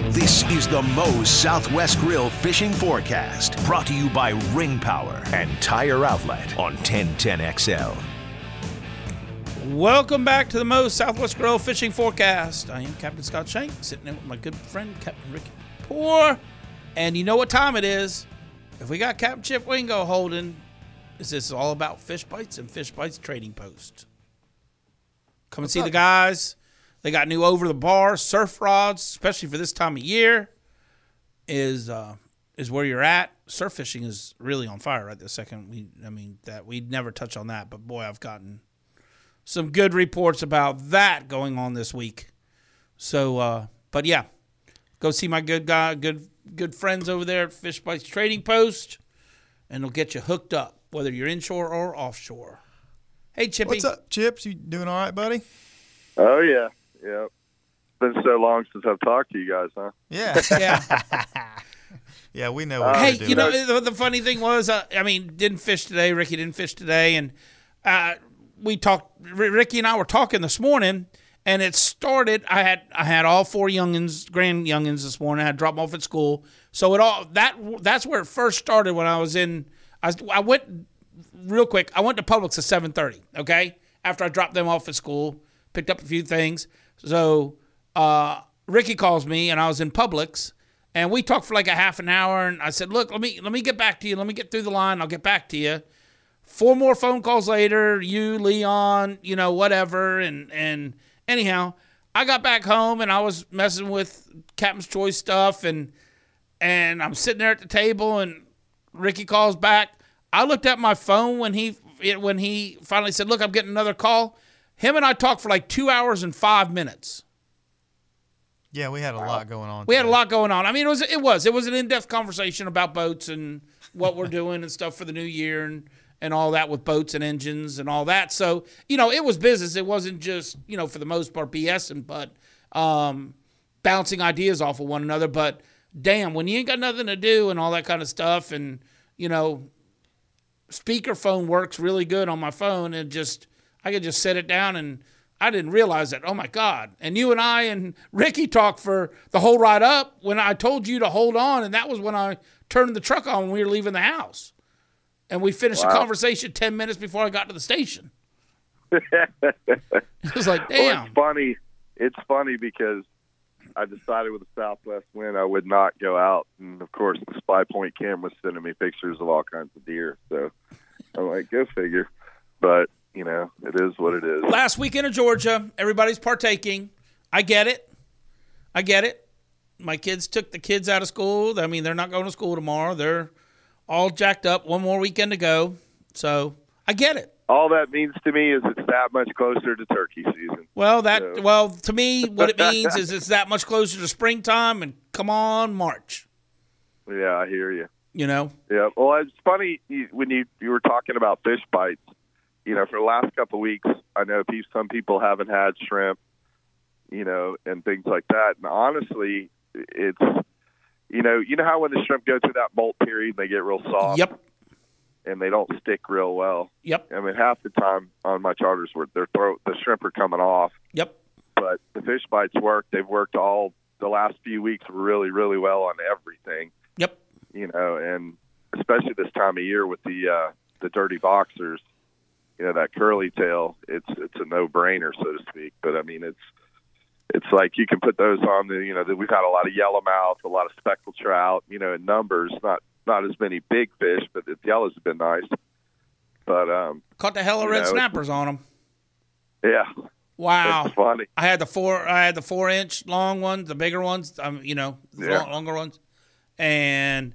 Speaker 2: This is the Moe's Southwest Grill Fishing Forecast, brought to you by Ring Power and Tire Outlet on 1010XL.
Speaker 4: Welcome back to the Moe's Southwest Grill Fishing Forecast. I am Captain Scott Shank, sitting in with my good friend Captain Ricky Poor. And you know what time it is. If we got Captain Chip Wingo holding, is this all about fish bites and fish bites trading post. Come and see the guys. They got new over the bar surf rods, especially for this time of year. Is uh, is where you're at. Surf fishing is really on fire right this second. We, I mean, that we'd never touch on that, but boy, I've gotten some good reports about that going on this week. So, uh, but yeah, go see my good guy, good good friends over there at Fish Bites Trading Post, and they'll get you hooked up, whether you're inshore or offshore. Hey, Chippy.
Speaker 5: What's up, Chips? You doing all right, buddy?
Speaker 6: Oh yeah, yeah. Been so long since I've talked to you guys, huh?
Speaker 5: Yeah, <laughs> <laughs>
Speaker 4: Yeah.
Speaker 5: yeah. We know what
Speaker 4: hey,
Speaker 5: you're doing.
Speaker 4: you know the, the funny thing was, uh, I mean, didn't fish today. Ricky didn't fish today, and uh, we talked. R- Ricky and I were talking this morning, and it started. I had I had all four youngins, grand youngins this morning. I had dropped them off at school, so it all that that's where it first started when I was in. I, I went real quick. I went to Publix at seven thirty. Okay, after I dropped them off at school, picked up a few things. So uh, Ricky calls me, and I was in Publix, and we talked for like a half an hour. And I said, "Look, let me let me get back to you. Let me get through the line. I'll get back to you." Four more phone calls later, you, Leon, you know, whatever, and and anyhow, I got back home and I was messing with Captain's Choice stuff, and and I'm sitting there at the table, and Ricky calls back. I looked at my phone when he when he finally said, "Look, I'm getting another call." Him and I talked for like two hours and five minutes.
Speaker 5: yeah, we had a lot going on.
Speaker 4: We had a lot going on. I mean, it was it was it was an in depth conversation about boats and what we're <laughs> doing and stuff for the new year and and all that with boats and engines and all that. So you know, it was business. It wasn't just you know for the most part BSing, but um, bouncing ideas off of one another. But damn, when you ain't got nothing to do and all that kind of stuff, and you know, speakerphone works really good on my phone, and just I could just set it down and. I didn't realize that. Oh my God. And you and I and Ricky talked for the whole ride up when I told you to hold on. And that was when I turned the truck on when we were leaving the house. And we finished the conversation 10 minutes before I got to the station. <laughs> It was like, damn.
Speaker 6: Well, it's funny. It's funny because I decided with the southwest wind I would not go out, and of course the spy point camera's sending me pictures of all kinds of deer. So I'm like, go figure. But you know, it is what it is.
Speaker 4: Last weekend in Georgia, everybody's partaking. I get it. I get it. My kids took the kids out of school. I mean, they're not going to school tomorrow. They're all jacked up. One more weekend to go. So I get it.
Speaker 6: All that means to me is it's that much closer to turkey season.
Speaker 4: Well, that
Speaker 6: So-
Speaker 4: well to me, what it <laughs> means is it's that much closer to springtime, and come on, March.
Speaker 6: Yeah, I hear you.
Speaker 4: You know,
Speaker 6: Yeah. Well, it's funny when you you were talking about fish bites. You know, for the last couple of weeks, I know some people haven't had shrimp. You know, and things like that. And honestly, it's you know, you know how when the shrimp go through that molt period, they get real soft
Speaker 4: yep,
Speaker 6: and they don't stick real well.
Speaker 4: yep,
Speaker 6: I mean, half the time on my charters, where their throat, the shrimp are coming off,
Speaker 4: yep.
Speaker 6: but the fish bites work. They've worked all the last few weeks really, really well on everything
Speaker 4: Yep.
Speaker 6: you know, and especially this time of year with the uh, the dirty boxers, you know, that curly tail, it's it's a no brainer, so to speak. But I mean, it's it's like you can put those on the, you know, that we've had a lot of yellowmouth, a lot of speckled trout, you know, in numbers, not not as many big fish, but the yellows have been nice. But um,
Speaker 4: Caught the hell of red
Speaker 6: know,
Speaker 4: snappers on them.
Speaker 6: yeah,
Speaker 4: Wow.
Speaker 6: funny.
Speaker 4: I had the four. I had the four inch long ones, the bigger ones. Um, you know, the
Speaker 6: Yeah.
Speaker 4: long, longer ones, and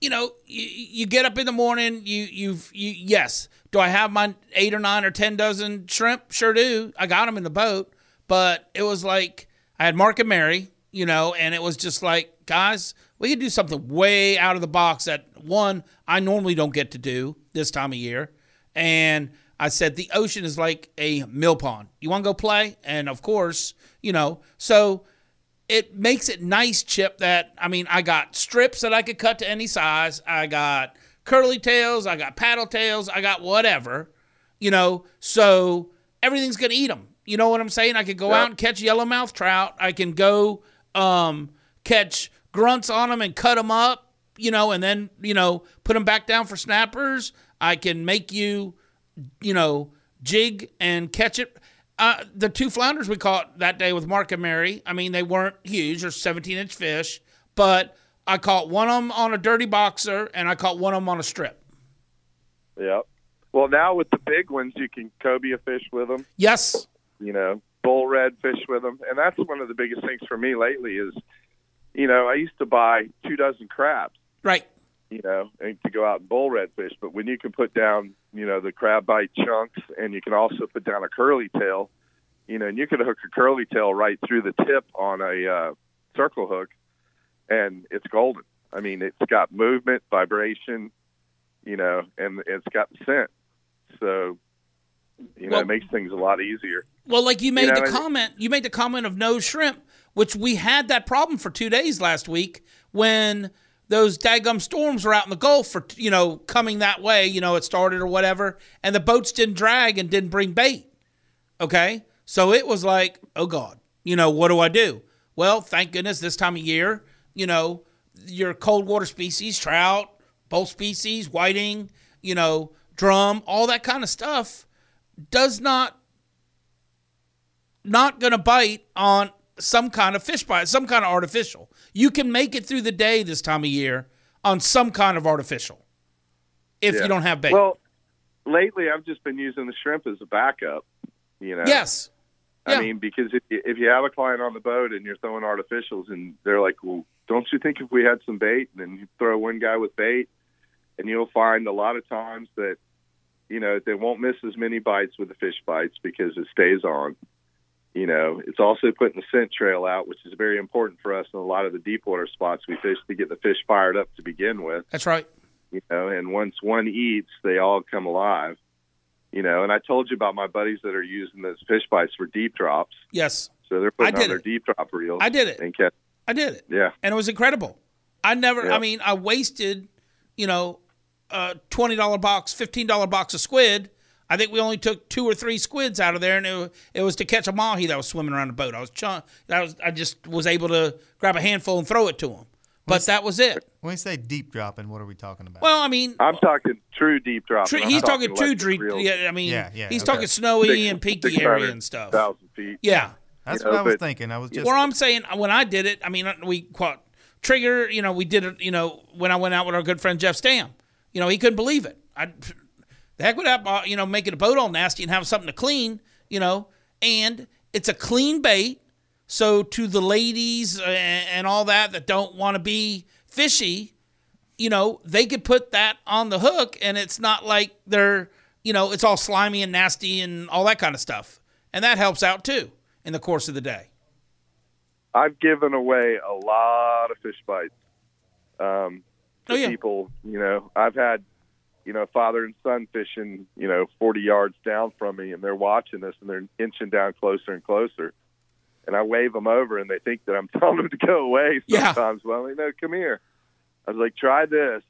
Speaker 4: you know, you, you get up in the morning. You you've you yes. Do I have my eight or nine or ten dozen shrimp? Sure do. I got them in the boat, but it was like I had Mark and Mary, you know, and it was just like, guys, we could do something way out of the box that one I normally don't get to do this time of year, and I said the ocean is like a mill pond. You want to go play? And of course, you know, so it makes it nice, Chip. That I mean, I got strips that I could cut to any size. I got curly tails. I got paddle tails. I got whatever, you know. So everything's gonna eat them. You know what I'm saying? I could go out and catch yellowmouth trout. I can go um, catch grunts on them and cut them up, you know, and then you know put them back down for snappers. I can make you you know, jig and catch it. Uh, the two flounders we caught that day with Mark and Mary, I mean, they weren't huge. They're 17 inch fish, but I caught one of them on a dirty boxer and I caught one of them on a strip.
Speaker 6: Yeah. Well, now with the big ones, you can cobia fish with them.
Speaker 4: Yes.
Speaker 6: You know, bull red fish with them. And that's one of the biggest things for me lately is, you know, I used to buy two dozen crabs,
Speaker 4: Right.
Speaker 6: you know, and to go out and bull red fish. But when you can put down, you know, the crab bite chunks and you can also put down a curly tail, you know, and you can hook a curly tail right through the tip on a uh, circle hook and it's golden. I mean, it's got movement, vibration, you know, and it's got scent. So, you know,
Speaker 4: Well-
Speaker 6: it makes things a lot easier.
Speaker 4: Well, like you made
Speaker 6: know,
Speaker 4: the comment, you made the comment of no shrimp, which we had that problem for two days last week when those daggum storms were out in the Gulf for you know coming that way. You know, it started or whatever, and the boats didn't drag and didn't bring bait. Okay, so it was like, oh god, you know, what do I do? Well, thank goodness this time of year, you know, your cold water species, trout, both species, whiting, you know, drum, all that kind of stuff does not not going to bite on some kind of fish bite, some kind of artificial. You can make it through the day this time of year on some kind of artificial if
Speaker 6: Yeah.
Speaker 4: you don't have bait.
Speaker 6: Well, lately I've just been using the shrimp as a backup. You know.
Speaker 4: yes. Yeah.
Speaker 6: I mean, because if you, if you have a client on the boat and you're throwing artificials, and they're like, "Well, don't you think if we had some bait?" And then you throw one guy with bait, and you'll find a lot of times that you know they won't miss as many bites with the fish bites because it stays on. You know, it's also putting the scent trail out, which is very important for us in a lot of the deep water spots we fish to get the fish fired up to begin with
Speaker 4: That's right.
Speaker 6: you know, and once one eats, they all come alive. You know, and I told you about my buddies that are using those fish bites for deep drops.
Speaker 4: Yes.
Speaker 6: So they're
Speaker 4: I
Speaker 6: putting
Speaker 4: did
Speaker 6: on their
Speaker 4: it.
Speaker 6: deep drop reels.
Speaker 4: I did it.
Speaker 6: And catch,
Speaker 4: I did it.
Speaker 6: yeah.
Speaker 4: And it was incredible. I never,
Speaker 6: Yeah.
Speaker 4: I mean, I wasted, you know, a twenty dollar box, fifteen dollar box of squid. I think we only took two or three squids out of there, and it, it was to catch a mahi that was swimming around the boat. I was, ch- that was I just was able to grab a handful and throw it to him, but that was it.
Speaker 5: When we say deep dropping, what are we talking about?
Speaker 4: Well, I mean,
Speaker 6: I'm talking true deep dropping.
Speaker 4: True, he's talking, two
Speaker 6: electric
Speaker 4: dream.
Speaker 6: reels,
Speaker 4: Yeah, I mean,
Speaker 5: Yeah, yeah,
Speaker 4: he's
Speaker 5: okay.
Speaker 4: talking snowy
Speaker 6: six-
Speaker 4: and peaky area and stuff.
Speaker 6: 1,000 feet.
Speaker 4: Yeah.
Speaker 5: That's
Speaker 6: you
Speaker 5: what
Speaker 6: know,
Speaker 5: I was
Speaker 6: but-
Speaker 5: thinking. I was just
Speaker 4: Well, I'm saying when I did it, I mean, we caught trigger. You know, we did it. You know, when I went out with our good friend Jeff Stam, you know, he couldn't believe it. I, the heck would that, uh, you know, making a boat all nasty and having something to clean. You know, and it's a clean bait. So to the ladies uh, and all that that don't want to be fishy, you know, they could put that on the hook, and it's not like they're, you know, it's all slimy and nasty and all that kind of stuff, and that helps out too in the course of the day.
Speaker 6: I've given away a lot of fish bites um, to
Speaker 4: Oh, yeah.
Speaker 6: people. You know, I've had, you know, father and son fishing, you know, 40 yards down from me, and they're watching this, and they're inching down closer and closer. And I wave them over, and they think that I'm <laughs> telling them to go away.
Speaker 4: Yeah.
Speaker 6: Sometimes, well, you know, come here. I was like, try this,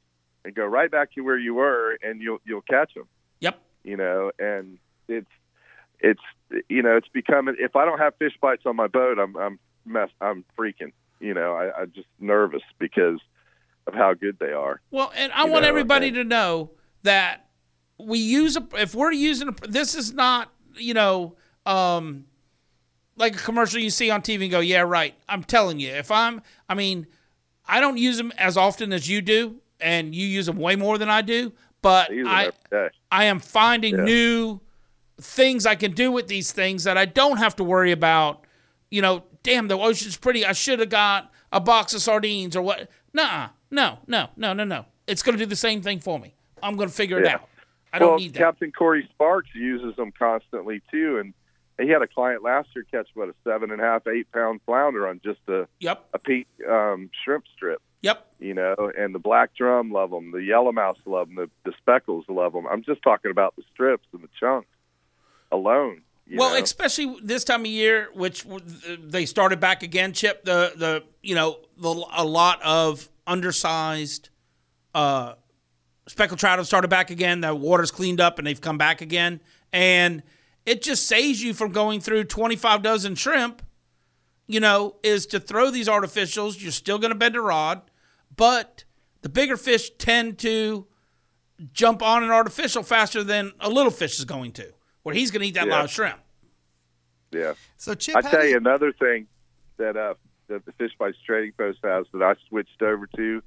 Speaker 6: and go right back to where you were, and you'll you'll catch them
Speaker 4: Yep.
Speaker 6: you know, and it's it's you know it's becoming. If I don't have fish bites on my boat, I'm I'm mess I'm freaking. You know, I, I'm just nervous because of how good they are.
Speaker 4: Well, and I
Speaker 6: You
Speaker 4: want
Speaker 6: know,
Speaker 4: everybody
Speaker 6: and-
Speaker 4: to know that we use a if we're using a this is not you know um like a commercial you see on TV and go yeah right I'm telling you if I'm I mean I don't use them as often as you do and you use them way more than I do but
Speaker 6: I
Speaker 4: I. I am finding
Speaker 6: Yeah.
Speaker 4: new things I can do with these things that I don't have to worry about. You know, damn, the ocean's pretty. I should have got a box of sardines or what. Nah, no, no, no, no, no. It's going to do the same thing for me. I'm going to figure it
Speaker 6: Yeah.
Speaker 4: out. I don't need that.
Speaker 6: Captain Corey Sparks uses them constantly too, and he had a client last year catch what a seven and a half, eight pound flounder on just a
Speaker 4: Yep,
Speaker 6: a pink um, shrimp strip.
Speaker 4: yep.
Speaker 6: You know, and the black drum love them, the yellow mouse love them, the, the speckles love them. I'm just talking about the strips and the chunks alone.
Speaker 4: Well,
Speaker 6: know?
Speaker 4: especially this time of year, which they started back again. Chip the the you know the a lot of undersized uh, speckled trout have started back again. The water's cleaned up and they've come back again, and it just saves you from going through twenty five dozen shrimp. You know, is to throw these artificials. You're still going to bend a rod, but the bigger fish tend to jump on an artificial faster than a little fish is going to, where he's going to eat that
Speaker 6: Yeah.
Speaker 4: live shrimp.
Speaker 6: yeah.
Speaker 5: so. Chip,
Speaker 6: I tell
Speaker 5: do
Speaker 6: you another thing that uh, that the Fish Bites Trading Post has that I switched over to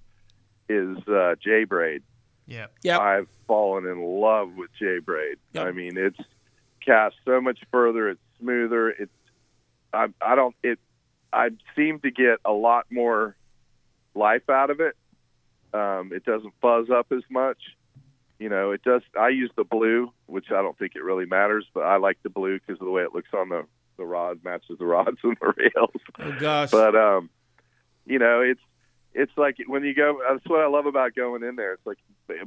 Speaker 6: is uh, J braid.
Speaker 5: Yeah.
Speaker 4: Yep.
Speaker 6: I've fallen in love with J braid.
Speaker 4: Yep.
Speaker 6: I mean, it's cast so much further. It's smoother. It's I I don't it. I seem to get a lot more life out of it. Um, it doesn't fuzz up as much. You know, it does. I use the blue, which I don't think it really matters, but I like the blue because of the way it looks on the the rod matches the rods <laughs> and the rails.
Speaker 4: Oh gosh.
Speaker 6: But um, you know, it's it's like when you go. That's what I love about going in there. It's like,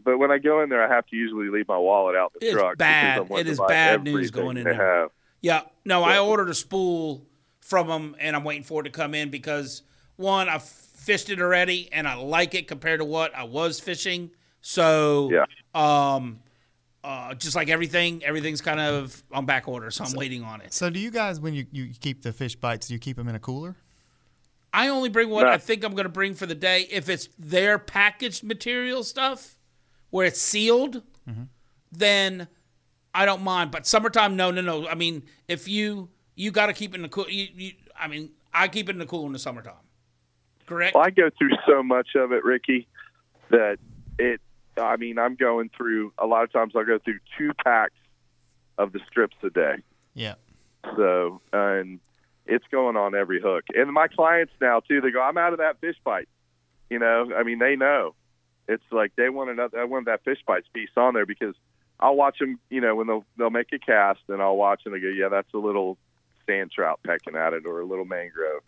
Speaker 6: but when I go in there, I have to usually leave my wallet out the
Speaker 4: It's
Speaker 6: truck.
Speaker 4: bad.
Speaker 6: I
Speaker 4: It is bad news going in there.
Speaker 6: have.
Speaker 4: Yeah, no, I ordered a spool from them, and I'm waiting for it to come in because one, I've fished it already, and I like it compared to what I was fishing. So,
Speaker 6: Yeah.
Speaker 4: um, uh, just like everything, everything's kind of on back order, so I'm waiting on it.
Speaker 5: So do you guys when you, you keep the fish bites, do you keep them in a cooler?
Speaker 4: I only bring what
Speaker 6: No.
Speaker 4: I think I'm going to bring for the day. If it's their packaged material stuff, where it's sealed, then I don't mind. But summertime, no, no, no. I mean, if you you got to keep it in the cool. You, you, I mean, I keep it in the cooler in the summertime. Correct.
Speaker 6: Well, I go through so much of it, Ricky, that it. I mean, I'm going through a lot of times. I'll go through two packs of the strips a day.
Speaker 5: Yeah.
Speaker 6: So, and it's going on every hook. And my clients now too, they go, "I'm out of that fish bite." You know, I mean, they know. It's like they want another. I want that fish bite piece on there because I'll watch them. You know, when they'll they'll make a cast, and I'll watch and they go, "Yeah, that's a little sand trout pecking at it, or a little mangrove."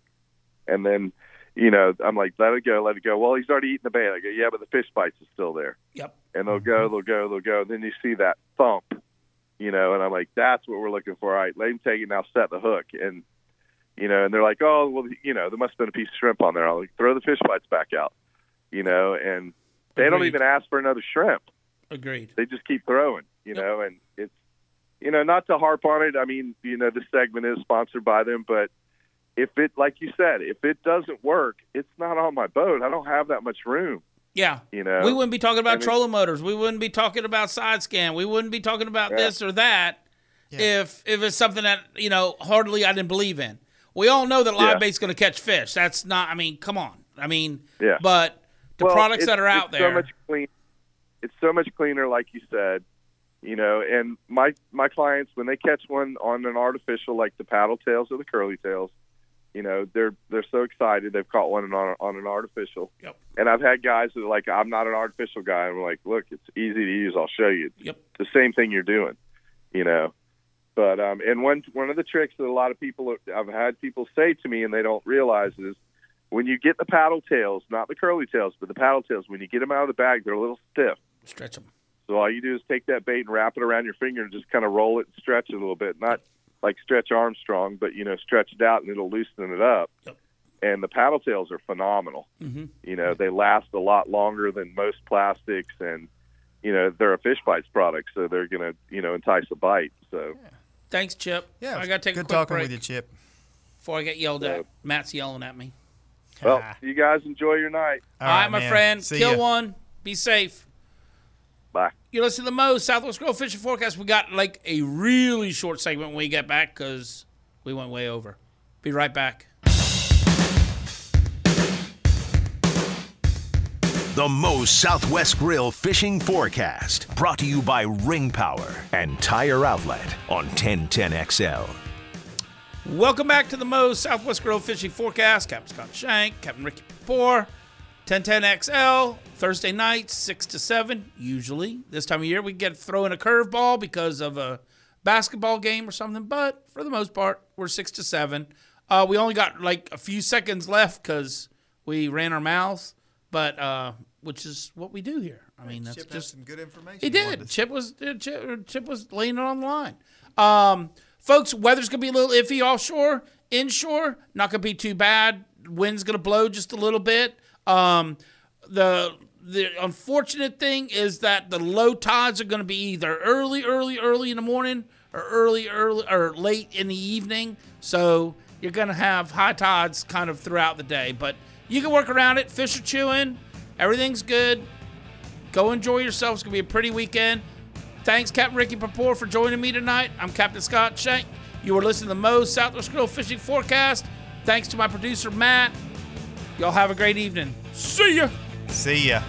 Speaker 6: And then, you know, I'm like, "Let it go, let it go." Well, he's already eaten the bait. I go, "Yeah, but the fish bites is still there."
Speaker 4: yep.
Speaker 6: and they'll go, they'll go, they'll go. And then you see that thump, you know, and I'm like, that's what we're looking for. All right, let him take it now, set the hook, and you know, and they're like, oh, well, you know, there must have been a piece of shrimp on there. I'll like, throw the fish bites back out, you know, and they don't even ask for another shrimp.
Speaker 4: Agreed.
Speaker 6: they just keep throwing, you know, and it's you know, not to harp on it. I mean, you know, this segment is sponsored by them, but if it like you said, if it doesn't work, it's not on my boat. I don't have that much room,
Speaker 4: Yeah.
Speaker 6: you know.
Speaker 4: We wouldn't be talking about
Speaker 6: I mean-
Speaker 4: trolling motors. We wouldn't be talking about side scan. We wouldn't be talking about
Speaker 6: Yeah.
Speaker 4: this or that
Speaker 5: Yeah.
Speaker 4: if if it's something that you know hardly I didn't believe in. We all know that live
Speaker 6: Yeah.
Speaker 4: bait's going to catch fish. That's not. I mean, come on. I mean,
Speaker 6: Yeah.
Speaker 4: But the
Speaker 6: Well,
Speaker 4: products that are out
Speaker 6: it's
Speaker 4: there.
Speaker 6: so much clean. It's so much cleaner, like you said, you know. And my my clients, when they catch one on an artificial, like the paddle tails or the curly tails, you know, they're they're so excited they've caught one on on an artificial.
Speaker 4: Yep.
Speaker 6: And I've had guys that are like, I'm not an artificial guy. I'm like, look, it's easy to use. I'll show you.
Speaker 4: Yep.
Speaker 6: the same thing you're doing, you know. But um, and one one of the tricks that a lot of people I've had people say to me and they don't realize is when you get the paddle tails, not the curly tails, but the paddle tails, when you get them out of the bag, they're a little stiff.
Speaker 4: Stretch them.
Speaker 6: So all you do is take that bait and wrap it around your finger and just kind of roll it and stretch it a little bit. Not like stretch Armstrong, but you know, stretch it out and it'll loosen it up.
Speaker 4: Yep.
Speaker 6: And the paddle tails are phenomenal.
Speaker 4: hmm
Speaker 6: You know, they last a lot longer than most plastics, and you know they're a fish bites product, so they're gonna you know entice a bite. So
Speaker 4: Thanks, Chip.
Speaker 5: Yeah,
Speaker 4: I got to take
Speaker 5: good
Speaker 4: a quick
Speaker 5: talking
Speaker 4: break
Speaker 5: with you, Chip.
Speaker 4: before I get yelled at. Matt's yelling at me.
Speaker 6: well,
Speaker 5: Ah.
Speaker 6: you guys enjoy your night.
Speaker 4: All right, my
Speaker 5: man.
Speaker 4: friend.
Speaker 5: See
Speaker 4: Kill
Speaker 5: ya.
Speaker 4: one. Be safe.
Speaker 6: Bye.
Speaker 4: You listen to the Moe's Southwest Grill Fishing Forecast. We got like a really short segment when we get back because we went way over. Be right back.
Speaker 2: The Moe's Southwest Grill Fishing Forecast, brought to you by Ring Power and Tire Outlet on 1010XL.
Speaker 4: Welcome back to the Moe's Southwest Grill Fishing Forecast. Captain Scott Shank, Captain Ricky Poor, 1010XL, Thursday nights, 6 to 7, usually. This time of year, we get throw in a curveball because of a basketball game or something, but for the most part, we're 6 to 7. Uh, we only got like a few seconds left because we ran our mouths, but uh, which is what we do here. I mean, that's
Speaker 5: Chip
Speaker 4: just
Speaker 5: some good information.
Speaker 4: he did. Chip was uh, Chip, Chip was laying it on the line. Um, folks, weather's gonna be a little iffy offshore, inshore. Not gonna be too bad. Wind's gonna blow just a little bit. Um, the the unfortunate thing is that the low tides are gonna be either early, early, early in the morning or early, early or late in the evening. So you're gonna have high tides kind of throughout the day, but you can work around it. Fish are chewing. Everything's good. Go enjoy yourself. It's going to be a pretty weekend. Thanks, Captain Ricky Papour, for joining me tonight. I'm Captain Scott Shank. You are listening to Moe's Southwest Grill Fishing Forecast. Thanks to my producer, Matt. Y'all have a great evening. See ya.
Speaker 5: See ya.